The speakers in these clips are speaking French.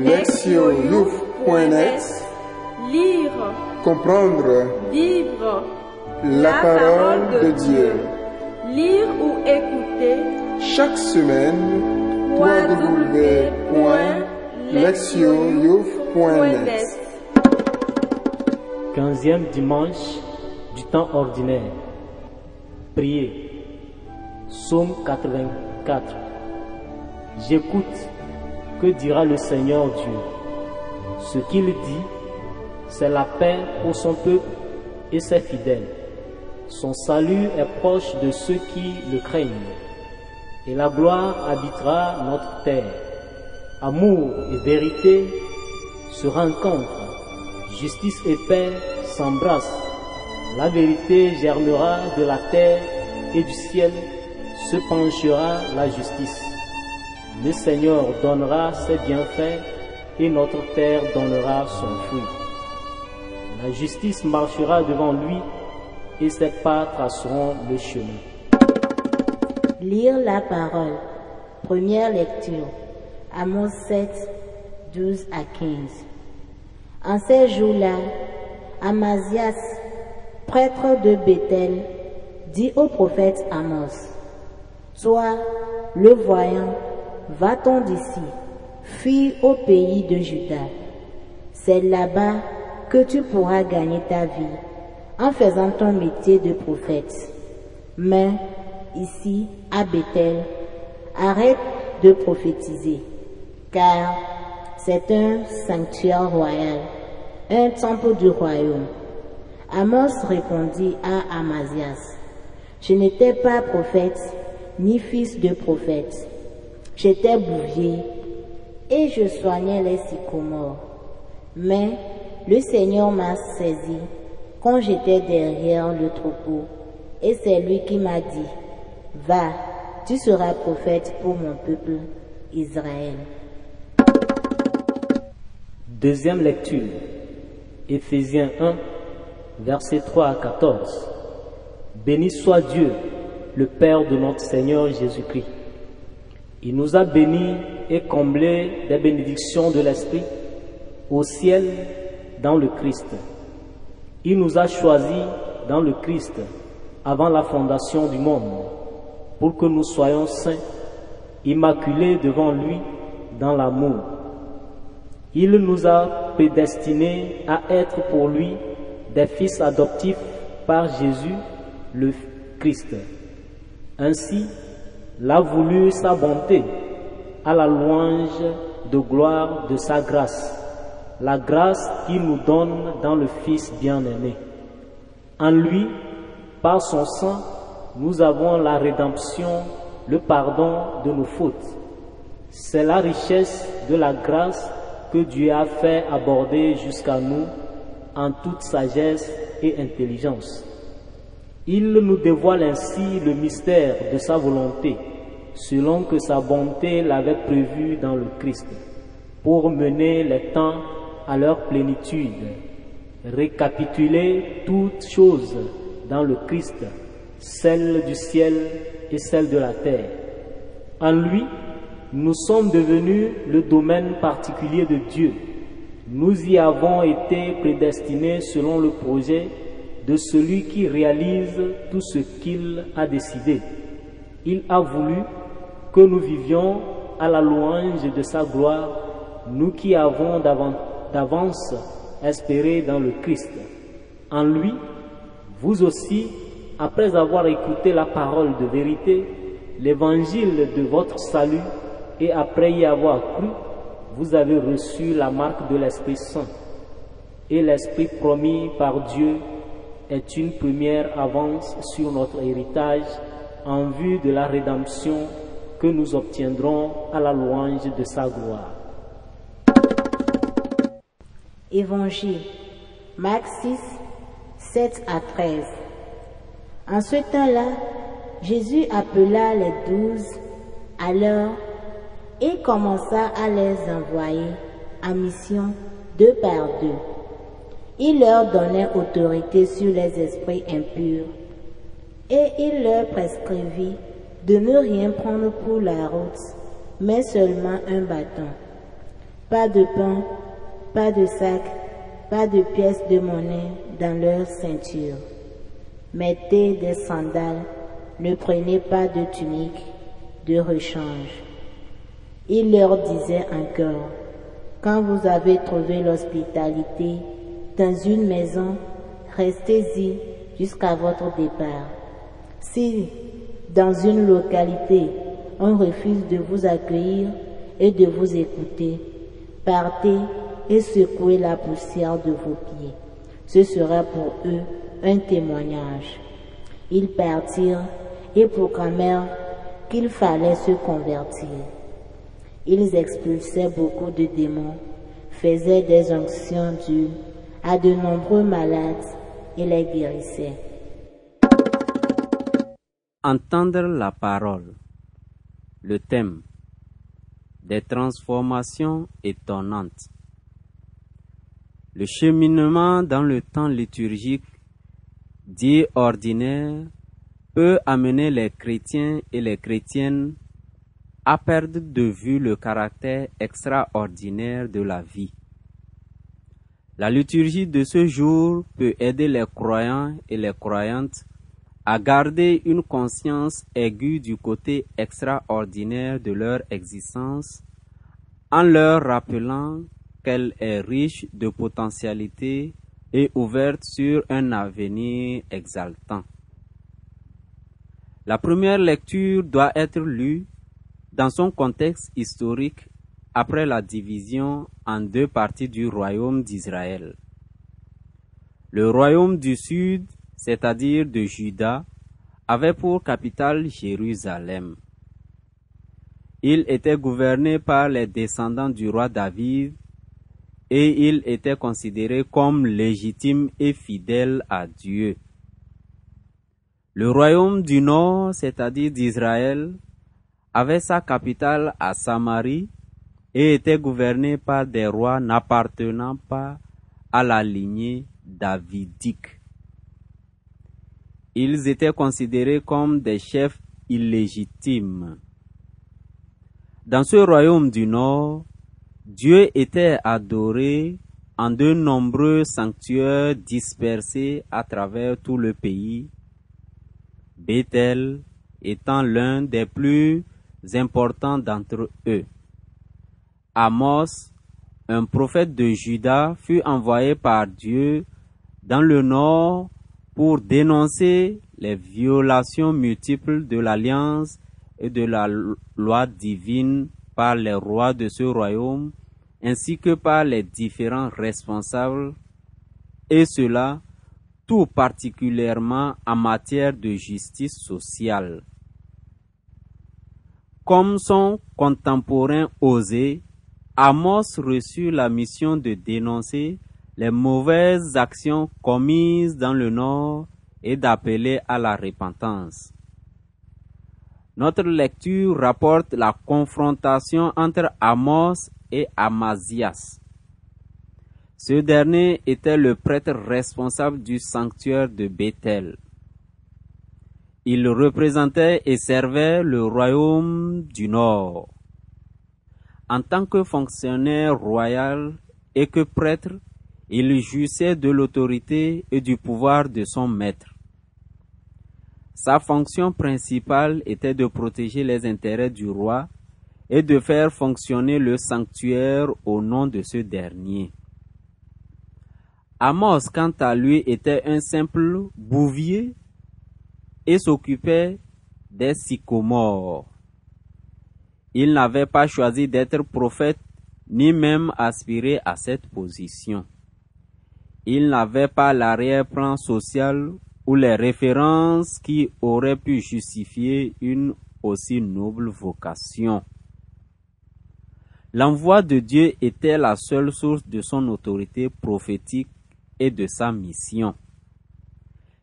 lectioyouf.net Lire, Comprendre vivre la parole de Dieu. Lire ou écouter Chaque semaine, www.lectioyouf.net Quinzième dimanche du temps ordinaire. Priez. Psaume 84. J'écoute. Que dira le Seigneur Dieu Ce qu'il dit, c'est la paix pour son peuple et ses fidèles. Son salut est proche de ceux qui le craignent. Et la gloire habitera notre terre. Amour et vérité se rencontrent. Justice et paix s'embrassent. La vérité germera de la terre et du ciel se penchera la justice. Le Seigneur donnera ses bienfaits et notre terre donnera son fruit. La justice marchera devant lui et ses pas traceront le chemin. Lire la parole. Première lecture. Amos 7, 12 à 15. En ces jours-là, Amazias, prêtre de Bethel, dit au prophète Amos, Toi, le voyant, va-t'en d'ici, fuis au pays de Juda. C'est là-bas que tu pourras gagner ta vie en faisant ton métier de prophète. Mais ici, à Bethel, arrête de prophétiser, car c'est un sanctuaire royal, un temple du royaume. Amos répondit à Amazias, Je n'étais pas prophète, ni fils de prophète. J'étais bouvier et je soignais les sycomores. Mais le Seigneur m'a saisi quand j'étais derrière le troupeau et c'est lui qui m'a dit, Va, tu seras prophète pour mon peuple Israël. Deuxième lecture. Éphésiens 1, versets 3 à 14. Béni soit Dieu, le Père de notre Seigneur Jésus-Christ. Il nous a bénis et comblés des bénédictions de l'Esprit au ciel dans le Christ. Il nous a choisis dans le Christ avant la fondation du monde pour que nous soyons saints, immaculés devant lui dans l'amour. Il nous a prédestinés à être pour lui des fils adoptifs par Jésus le Christ. Ainsi, l'a voulu sa bonté à la louange de gloire de sa grâce, la grâce qu'il nous donne dans le Fils bien-aimé. En lui, par son sang, nous avons la rédemption, le pardon de nos fautes. C'est la richesse de la grâce que Dieu a fait aborder jusqu'à nous en toute sagesse et intelligence. Il nous dévoile ainsi le mystère de sa volonté, selon que sa bonté l'avait prévu dans le Christ, pour mener les temps à leur plénitude, récapituler toutes choses dans le Christ, celles du ciel et celles de la terre. En lui, nous sommes devenus le domaine particulier de Dieu. Nous y avons été prédestinés selon le projet de celui qui réalise tout ce qu'il a décidé. Il a voulu que nous vivions à la louange de sa gloire, nous qui avons d'avance espéré dans le Christ. En lui, vous aussi, après avoir écouté la parole de vérité, l'évangile de votre salut, et après y avoir cru, vous avez reçu la marque de l'Esprit Saint. Et l'Esprit promis par Dieu est une première avance sur notre héritage en vue de la rédemption que nous obtiendrons à la louange de sa gloire. Évangile, Marc 6, 7 à 13. En ce temps-là, Jésus appela les douze à l'heure et commença à les envoyer en mission deux par deux. Il leur donnait autorité sur les esprits impurs et il leur prescrivit de ne rien prendre pour la route, mais seulement un bâton, pas de pain, pas de sac, pas de pièces de monnaie dans leur ceinture. Mettez des sandales, ne prenez pas de tunique, de rechange. Il leur disait encore, quand vous avez trouvé l'hospitalité dans une maison, restez-y jusqu'à votre départ. Si dans une localité on refuse de vous accueillir et de vous écouter, partez et secouez la poussière de vos pieds. Ce sera pour eux un témoignage. Ils partirent et proclamèrent qu'il fallait se convertir. Ils expulsaient beaucoup de démons, faisaient des onctions dures à de nombreux malades et les guérissaient. Entendre la parole. Le thème. Des transformations étonnantes. Le cheminement dans le temps liturgique dit ordinaire peut amener les chrétiens et les chrétiennes à perdre de vue le caractère extraordinaire de la vie. La liturgie de ce jour peut aider les croyants et les croyantes à garder une conscience aiguë du côté extraordinaire de leur existence en leur rappelant qu'elle est riche de potentialités et ouverte sur un avenir exaltant. La première lecture doit être lue dans son contexte historique après la division en deux parties du royaume d'Israël. Le royaume du sud, c'est-à-dire de Juda, avait pour capitale Jérusalem. Il était gouverné par les descendants du roi David et il était considéré comme légitime et fidèle à Dieu. Le royaume du nord, c'est-à-dire d'Israël, avait sa capitale à Samarie et était gouverné par des rois n'appartenant pas à la lignée davidique. Ils étaient considérés comme des chefs illégitimes. Dans ce royaume du nord, Dieu était adoré en de nombreux sanctuaires dispersés à travers tout le pays, Bethel étant l'un des plus importants d'entre eux. Amos, un prophète de Juda, fut envoyé par Dieu dans le nord pour dénoncer les violations multiples de l'alliance et de la loi divine par les rois de ce royaume ainsi que par les différents responsables, et cela tout particulièrement en matière de justice sociale. Comme son contemporain Osée, Amos reçut la mission de dénoncer les mauvaises actions commises dans le Nord et d'appeler à la repentance. Notre lecture rapporte la confrontation entre Amos et Amazias. Ce dernier était le prêtre responsable du sanctuaire de Bethel. Il représentait et servait le royaume du Nord. En tant que fonctionnaire royal et que prêtre, il jouissait de l'autorité et du pouvoir de son maître. Sa fonction principale était de protéger les intérêts du roi et de faire fonctionner le sanctuaire au nom de ce dernier. Amos, quant à lui, était un simple bouvier et s'occupait des sycomores. Il n'avait pas choisi d'être prophète ni même aspiré à cette position. Il n'avait pas l'arrière-plan social ou les références qui auraient pu justifier une aussi noble vocation. L'envoi de Dieu était la seule source de son autorité prophétique et de sa mission.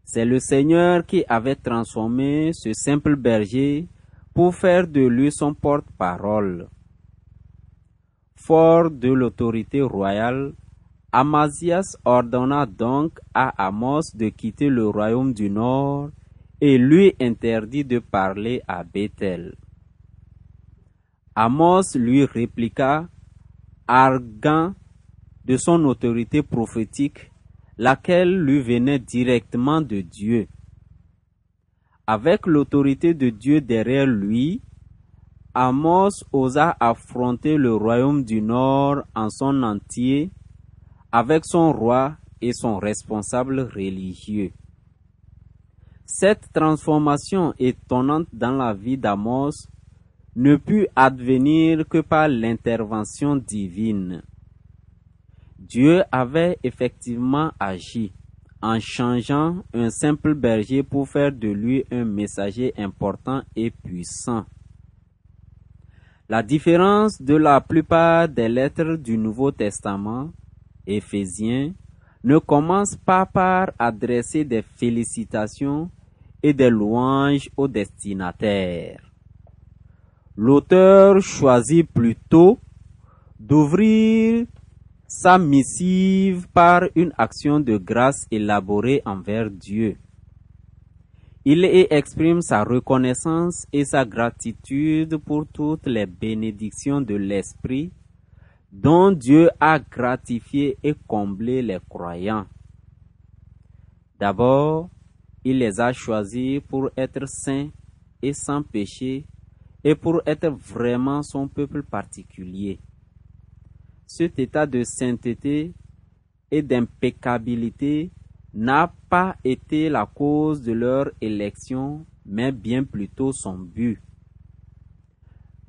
C'est le Seigneur qui avait transformé ce simple berger pour faire de lui son porte-parole. Fort de l'autorité royale, Amazias ordonna donc à Amos de quitter le royaume du nord et lui interdit de parler à Bethel. Amos lui répliqua arguant de son autorité prophétique, laquelle lui venait directement de Dieu. Avec l'autorité de Dieu derrière lui, Amos osa affronter le royaume du Nord en son entier avec son roi et son responsable religieux. Cette transformation étonnante dans la vie d'Amos ne put advenir que par l'intervention divine. Dieu avait effectivement agi en changeant un simple berger pour faire de lui un messager important et puissant. La différence de la plupart des lettres du Nouveau Testament, Éphésiens, ne commence pas par adresser des félicitations et des louanges aux destinataires. L'auteur choisit plutôt d'ouvrir sa missive par une action de grâce élaborée envers Dieu. Il y exprime sa reconnaissance et sa gratitude pour toutes les bénédictions de l'Esprit dont Dieu a gratifié et comblé les croyants. D'abord, il les a choisis pour être saints et sans péché et pour être vraiment son peuple particulier. Cet état de sainteté et d'impeccabilité n'a pas été la cause de leur élection, mais bien plutôt son but.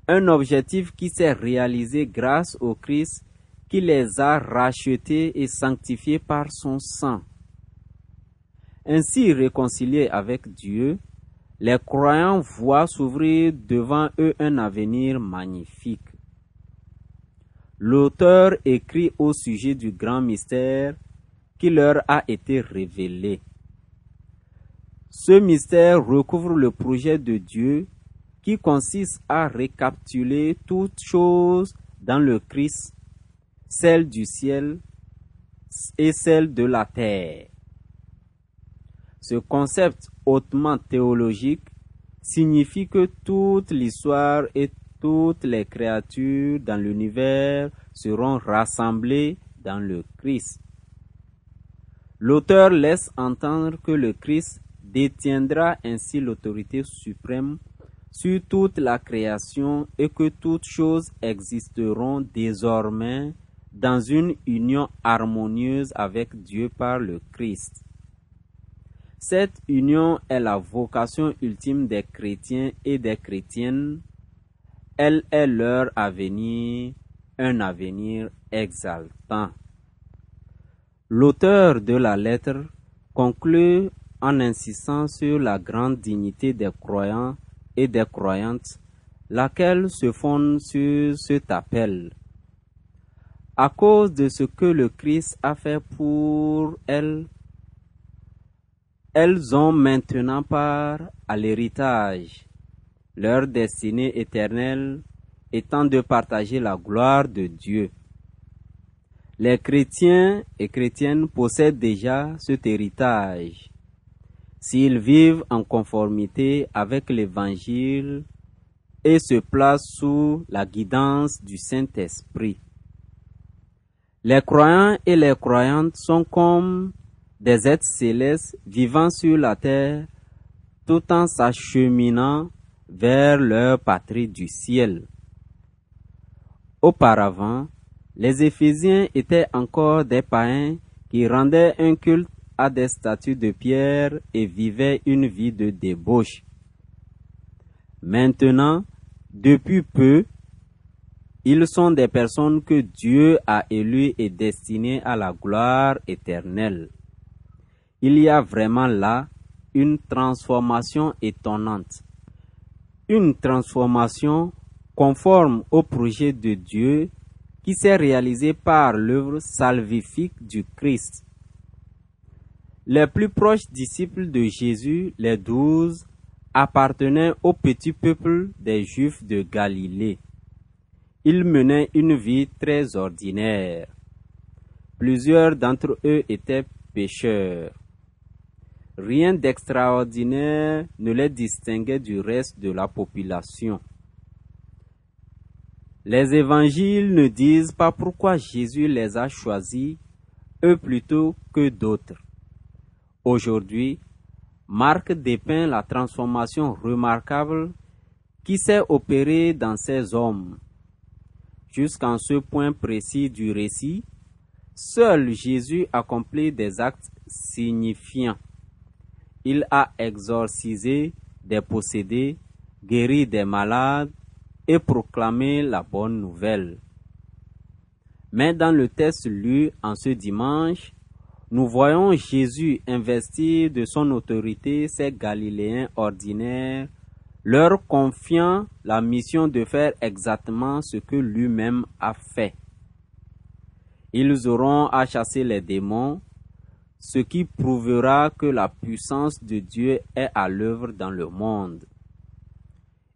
Un objectif qui s'est réalisé grâce au Christ qui les a rachetés et sanctifiés par son sang. Ainsi réconciliés avec Dieu, les croyants voient s'ouvrir devant eux un avenir magnifique. L'auteur écrit au sujet du grand mystère qui leur a été révélé. Ce mystère recouvre le projet de Dieu qui consiste à récapituler toutes choses dans le Christ, celle du ciel et celle de la terre. Ce concept hautement théologique signifie que toute l'histoire et toutes les créatures dans l'univers seront rassemblées dans le Christ. L'auteur laisse entendre que le Christ détiendra ainsi l'autorité suprême sur toute la création et que toutes choses existeront désormais dans une union harmonieuse avec Dieu par le Christ. Cette union est la vocation ultime des chrétiens et des chrétiennes. Elle est leur avenir, un avenir exaltant. L'auteur de la lettre conclut en insistant sur la grande dignité des croyants et des croyantes, laquelle se fonde sur cet appel. À cause de ce que le Christ a fait pour elles, elles ont maintenant part à l'héritage, leur destinée éternelle étant de partager la gloire de Dieu. Les chrétiens et chrétiennes possèdent déjà cet héritage s'ils vivent en conformité avec l'Évangile et se placent sous la guidance du Saint-Esprit. Les croyants et les croyantes sont comme des êtres célestes vivant sur la terre tout en s'acheminant vers leur patrie du ciel. Auparavant, les Éphésiens étaient encore des païens qui rendaient un culte à des statues de pierre et vivaient une vie de débauche. Maintenant, depuis peu, ils sont des personnes que Dieu a élues et destinées à la gloire éternelle. Il y a vraiment là une transformation étonnante. Une transformation conforme au projet de Dieu qui s'est réalisé par l'œuvre salvifique du Christ. Les plus proches disciples de Jésus, les douze, appartenaient au petit peuple des Juifs de Galilée. Ils menaient une vie très ordinaire. Plusieurs d'entre eux étaient pécheurs. Rien d'extraordinaire ne les distinguait du reste de la population. Les évangiles ne disent pas pourquoi Jésus les a choisis, eux plutôt que d'autres. Aujourd'hui, Marc dépeint la transformation remarquable qui s'est opérée dans ces hommes. Jusqu'en ce point précis du récit, seul Jésus accomplit des actes signifiants. Il a exorcisé des possédés, guéri des malades et proclamé la bonne nouvelle. Mais dans le texte lu en ce dimanche, nous voyons Jésus investir de son autorité ces Galiléens ordinaires, leur confiant la mission de faire exactement ce que lui-même a fait. Ils auront à chasser les démons, ce qui prouvera que la puissance de Dieu est à l'œuvre dans le monde.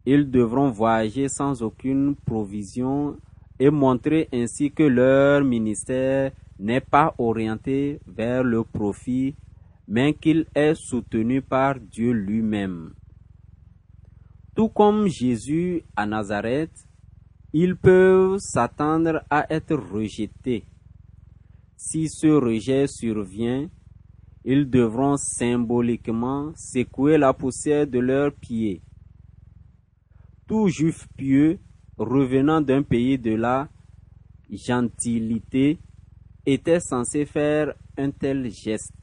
Ils devront voyager sans aucune provision et montrer ainsi que leur ministère n'est pas orienté vers le profit, mais qu'il est soutenu par Dieu lui-même. Tout comme Jésus à Nazareth, ils peuvent s'attendre à être rejetés. Si ce rejet survient, ils devront symboliquement secouer la poussière de leurs pieds. Tout juif pieux revenant d'un pays de la gentilité était censé faire un tel geste.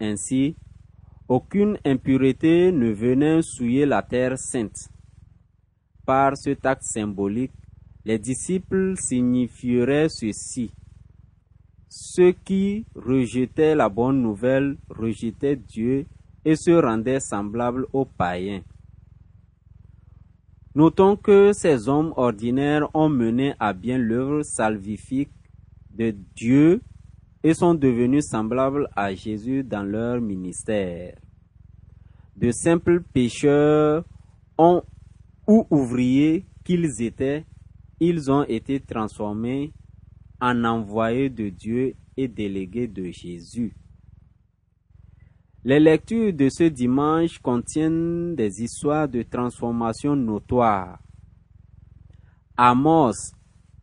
Ainsi, aucune impureté ne venait souiller la terre sainte. Par cet acte symbolique, les disciples signifieraient ceci. Ceux qui rejetaient la bonne nouvelle rejetaient Dieu et se rendaient semblables aux païens. Notons que ces hommes ordinaires ont mené à bien l'œuvre salvifique de Dieu et sont devenus semblables à Jésus dans leur ministère. De simples pécheurs ou ouvriers qu'ils étaient, ils ont été transformés en envoyés de Dieu et délégués de Jésus. Les lectures de ce dimanche contiennent des histoires de transformation notoires. Amos,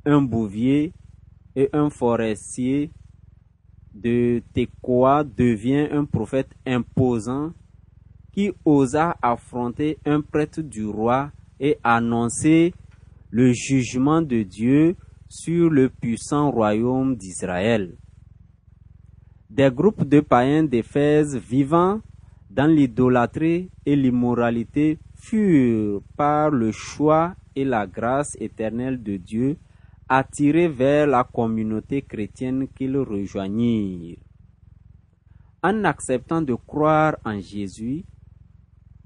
un bouvier et un forestier de Tekoa devient un prophète imposant qui osa affronter un prêtre du roi et annoncer le jugement de Dieu sur le puissant royaume d'Israël. Des groupes de païens d'Éphèse vivant dans l'idolâtrie et l'immoralité furent, par le choix et la grâce éternelle de Dieu, attirés vers la communauté chrétienne qu'ils rejoignirent. En acceptant de croire en Jésus,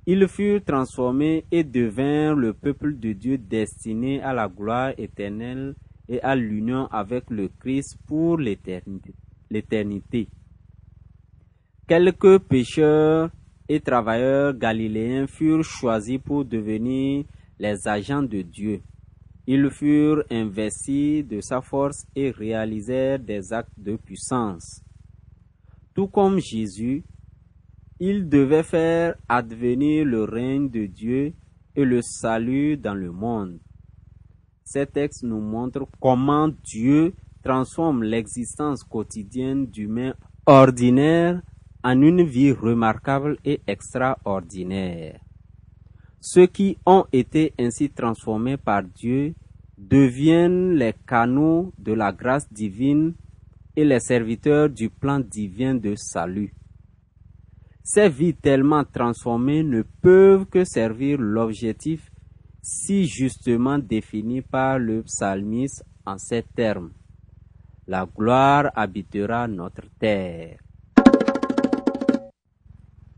ils furent transformés et devinrent le peuple de Dieu destiné à la gloire éternelle et à l'union avec le Christ pour l'éternité. Quelques pécheurs et travailleurs galiléens furent choisis pour devenir les agents de Dieu. Ils furent investis de sa force et réalisèrent des actes de puissance. Tout comme Jésus, ils devaient faire advenir le règne de Dieu et le salut dans le monde. Ces textes nous montrent comment Dieu transforme l'existence quotidienne d'humains ordinaires en une vie remarquable et extraordinaire. Ceux qui ont été ainsi transformés par Dieu deviennent les canaux de la grâce divine et les serviteurs du plan divin de salut. Ces vies tellement transformées ne peuvent que servir l'objectif si justement défini par le psalmiste en ces termes. La gloire habitera notre terre.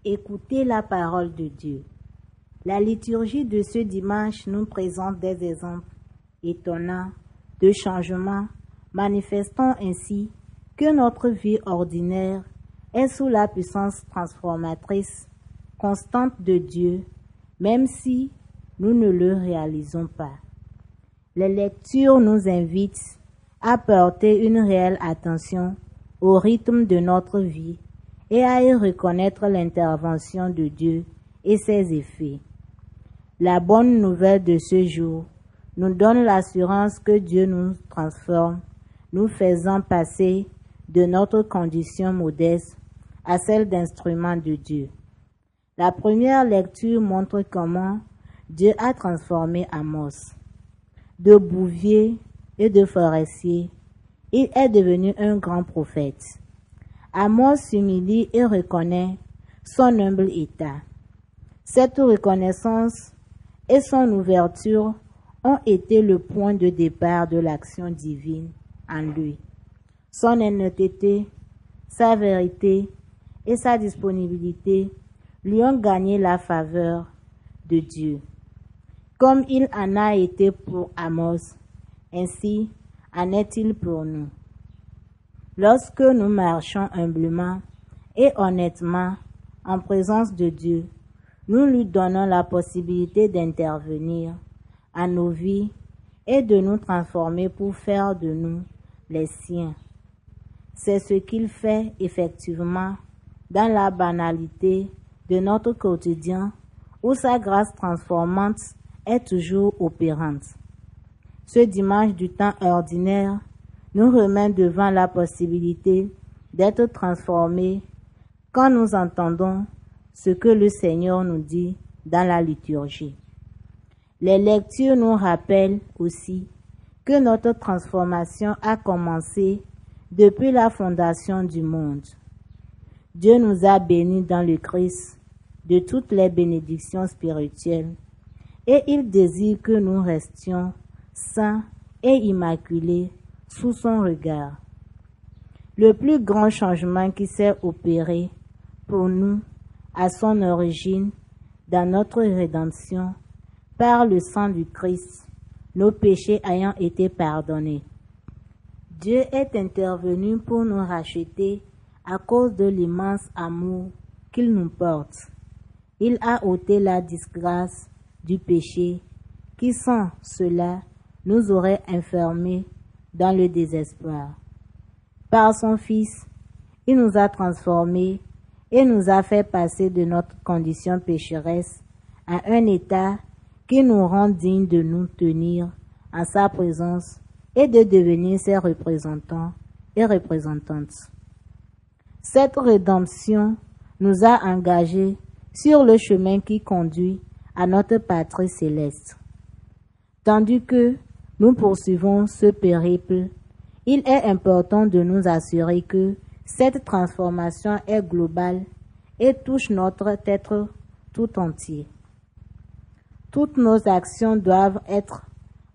Écoutez la parole de Dieu. La liturgie de ce dimanche nous présente des exemples étonnants de changements, manifestant ainsi que notre vie ordinaire est sous la puissance transformatrice constante de Dieu, même si nous ne le réalisons pas. Les lectures nous invitent à porter une réelle attention au rythme de notre vie et à y reconnaître l'intervention de Dieu et ses effets. La bonne nouvelle de ce jour nous donne l'assurance que Dieu nous transforme, nous faisant passer de notre condition modeste à celle d'instrument de Dieu. La première lecture montre comment Dieu a transformé Amos. De bouvier et de forestier, il est devenu un grand prophète. Amos s'humilie et reconnaît son humble état. Cette reconnaissance et son ouverture ont été le point de départ de l'action divine en lui. Son honnêteté, sa vérité et sa disponibilité lui ont gagné la faveur de Dieu. Comme il en a été pour Amos, ainsi en est-il pour nous. Lorsque nous marchons humblement et honnêtement en présence de Dieu, nous lui donnons la possibilité d'intervenir à nos vies et de nous transformer pour faire de nous les siens. C'est ce qu'il fait effectivement dans la banalité de notre quotidien où sa grâce transformante est toujours opérante. Ce dimanche du temps ordinaire nous remet devant la possibilité d'être transformés quand nous entendons ce que le Seigneur nous dit dans la liturgie. Les lectures nous rappellent aussi que notre transformation a commencé depuis la fondation du monde. Dieu nous a bénis dans le Christ de toutes les bénédictions spirituelles et il désire que nous restions saints et immaculés sous son regard. Le plus grand changement qui s'est opéré pour nous à son origine dans notre rédemption par le sang du Christ, nos péchés ayant été pardonnés. Dieu est intervenu pour nous racheter à cause de l'immense amour qu'il nous porte. Il a ôté la disgrâce du péché qui sans cela nous aurait enfermés dans le désespoir. Par son Fils, il nous a transformés et nous a fait passer de notre condition pécheresse à un état qui nous rend dignes de nous tenir en sa présence et de devenir ses représentants et représentantes. Cette rédemption nous a engagés sur le chemin qui conduit à notre patrie céleste. Tandis que nous poursuivons ce périple, il est important de nous assurer que cette transformation est globale et touche notre être tout entier. Toutes nos actions doivent être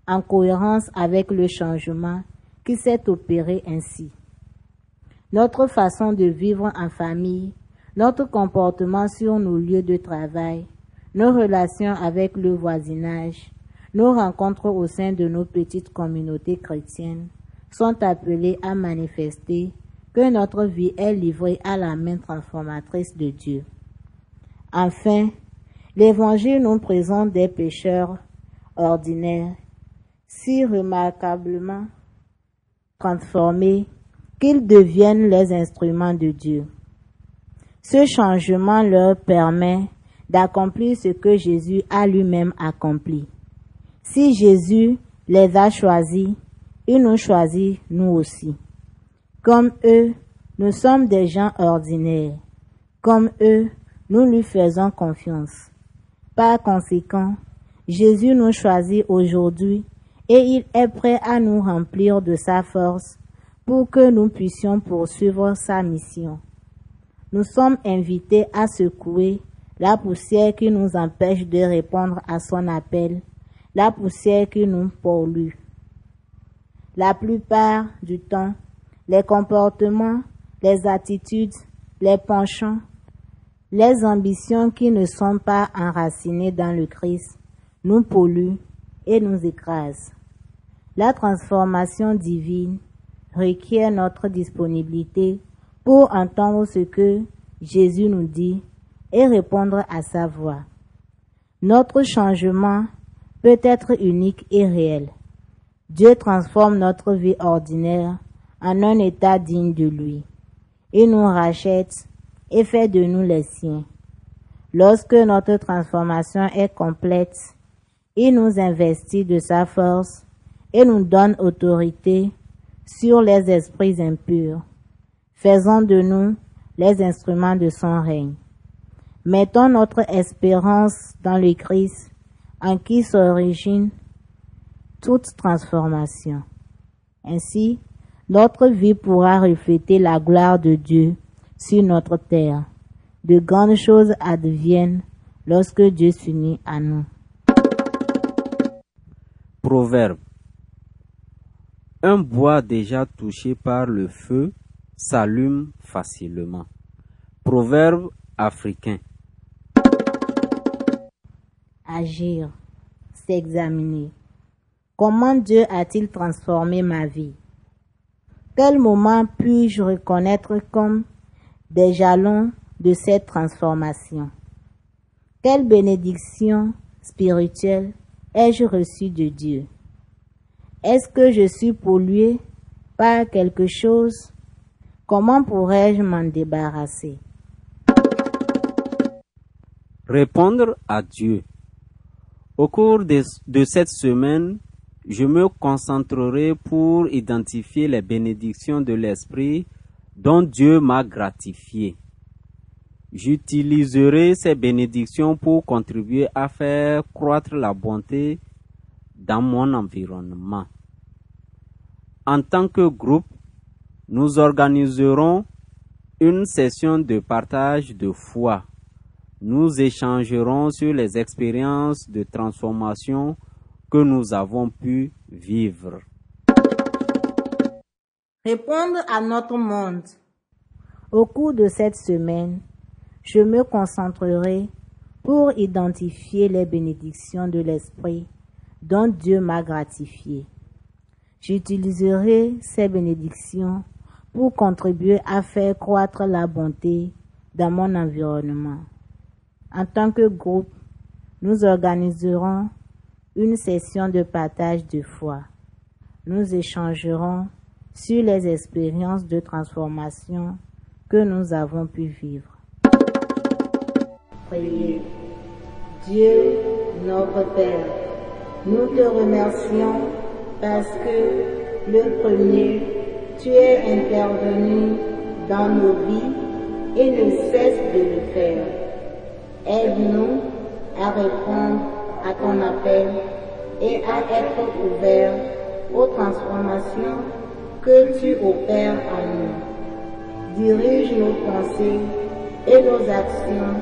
en cohérence avec le changement qui s'est opéré ainsi. Notre façon de vivre en famille, notre comportement sur nos lieux de travail, nos relations avec le voisinage, nos rencontres au sein de nos petites communautés chrétiennes sont appelées à manifester que notre vie est livrée à la main transformatrice de Dieu. Enfin, l'Évangile nous présente des pécheurs ordinaires, si remarquablement transformés qu'ils deviennent les instruments de Dieu. Ce changement leur permet d'accomplir ce que Jésus a lui-même accompli. Si Jésus les a choisis, il nous choisit nous aussi. Comme eux, nous sommes des gens ordinaires. Comme eux, nous lui faisons confiance. Par conséquent, Jésus nous choisit aujourd'hui et il est prêt à nous remplir de sa force pour que nous puissions poursuivre sa mission. Nous sommes invités à secouer la poussière qui nous empêche de répondre à son appel, la poussière qui nous pollue. La plupart du temps, les comportements, les attitudes, les penchants, les ambitions qui ne sont pas enracinées dans le Christ nous polluent et nous écrasent. La transformation divine requiert notre disponibilité pour entendre ce que Jésus nous dit et répondre à sa voix. Notre changement peut être unique et réel. Dieu transforme notre vie ordinaire en un état digne de lui. Il nous rachète et fait de nous les siens. Lorsque notre transformation est complète, Il nous investit de sa force et nous donne autorité sur les esprits impurs. Faisons de nous les instruments de son règne. Mettons notre espérance dans le Christ, en qui s'origine toute transformation. Ainsi, notre vie pourra refléter la gloire de Dieu sur notre terre. De grandes choses adviennent lorsque Dieu s'unit à nous. Proverbe. Un bois déjà touché par le feu s'allume facilement. Proverbe africain. Agir, s'examiner. Comment Dieu a-t-il transformé ma vie? Quel moment puis-je reconnaître comme des jalons de cette transformation? Quelle bénédiction spirituelle ai-je reçue de Dieu? Est-ce que je suis pollué par quelque chose? Comment pourrais-je m'en débarrasser? Répondre à Dieu. Au cours de, cette semaine, je me concentrerai pour identifier les bénédictions de l'Esprit dont Dieu m'a gratifié. J'utiliserai ces bénédictions pour contribuer à faire croître la bonté dans mon environnement. En tant que groupe, nous organiserons une session de partage de foi. Nous échangerons sur les expériences de transformation que nous avons pu vivre. Répondre à notre monde. Au cours de cette semaine, je me concentrerai pour identifier les bénédictions de l'Esprit dont Dieu m'a gratifié. J'utiliserai ces bénédictions pour contribuer à faire croître la bonté dans mon environnement. En tant que groupe, nous organiserons une session de partage de foi. Nous échangerons sur les expériences de transformation que nous avons pu vivre. Priez. Dieu, notre Père, nous te remercions parce que le premier, tu es intervenu dans nos vies et ne cesse de le faire. Aide-nous à répondre à ton appel et à être ouvert aux transformations que tu opères en nous. Dirige nos pensées et nos actions,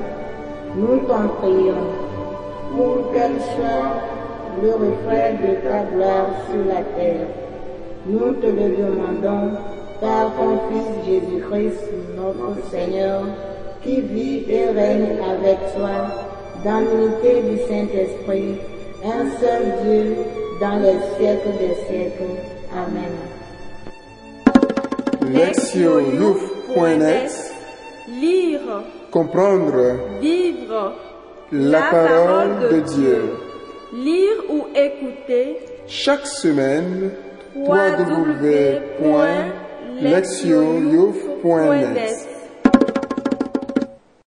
nous t'en prions, pour qu'elles soient le reflet de ta gloire sur la terre. Nous te le demandons par ton Fils Jésus-Christ, notre Seigneur, qui vit et règne avec toi dans l'unité du Saint-Esprit, un seul Dieu, dans les siècles des siècles. Amen. Lectioyouf.net Lire, Comprendre. Vivre. La parole de Dieu. Lire ou écouter. Chaque semaine, www.lectioyouf.net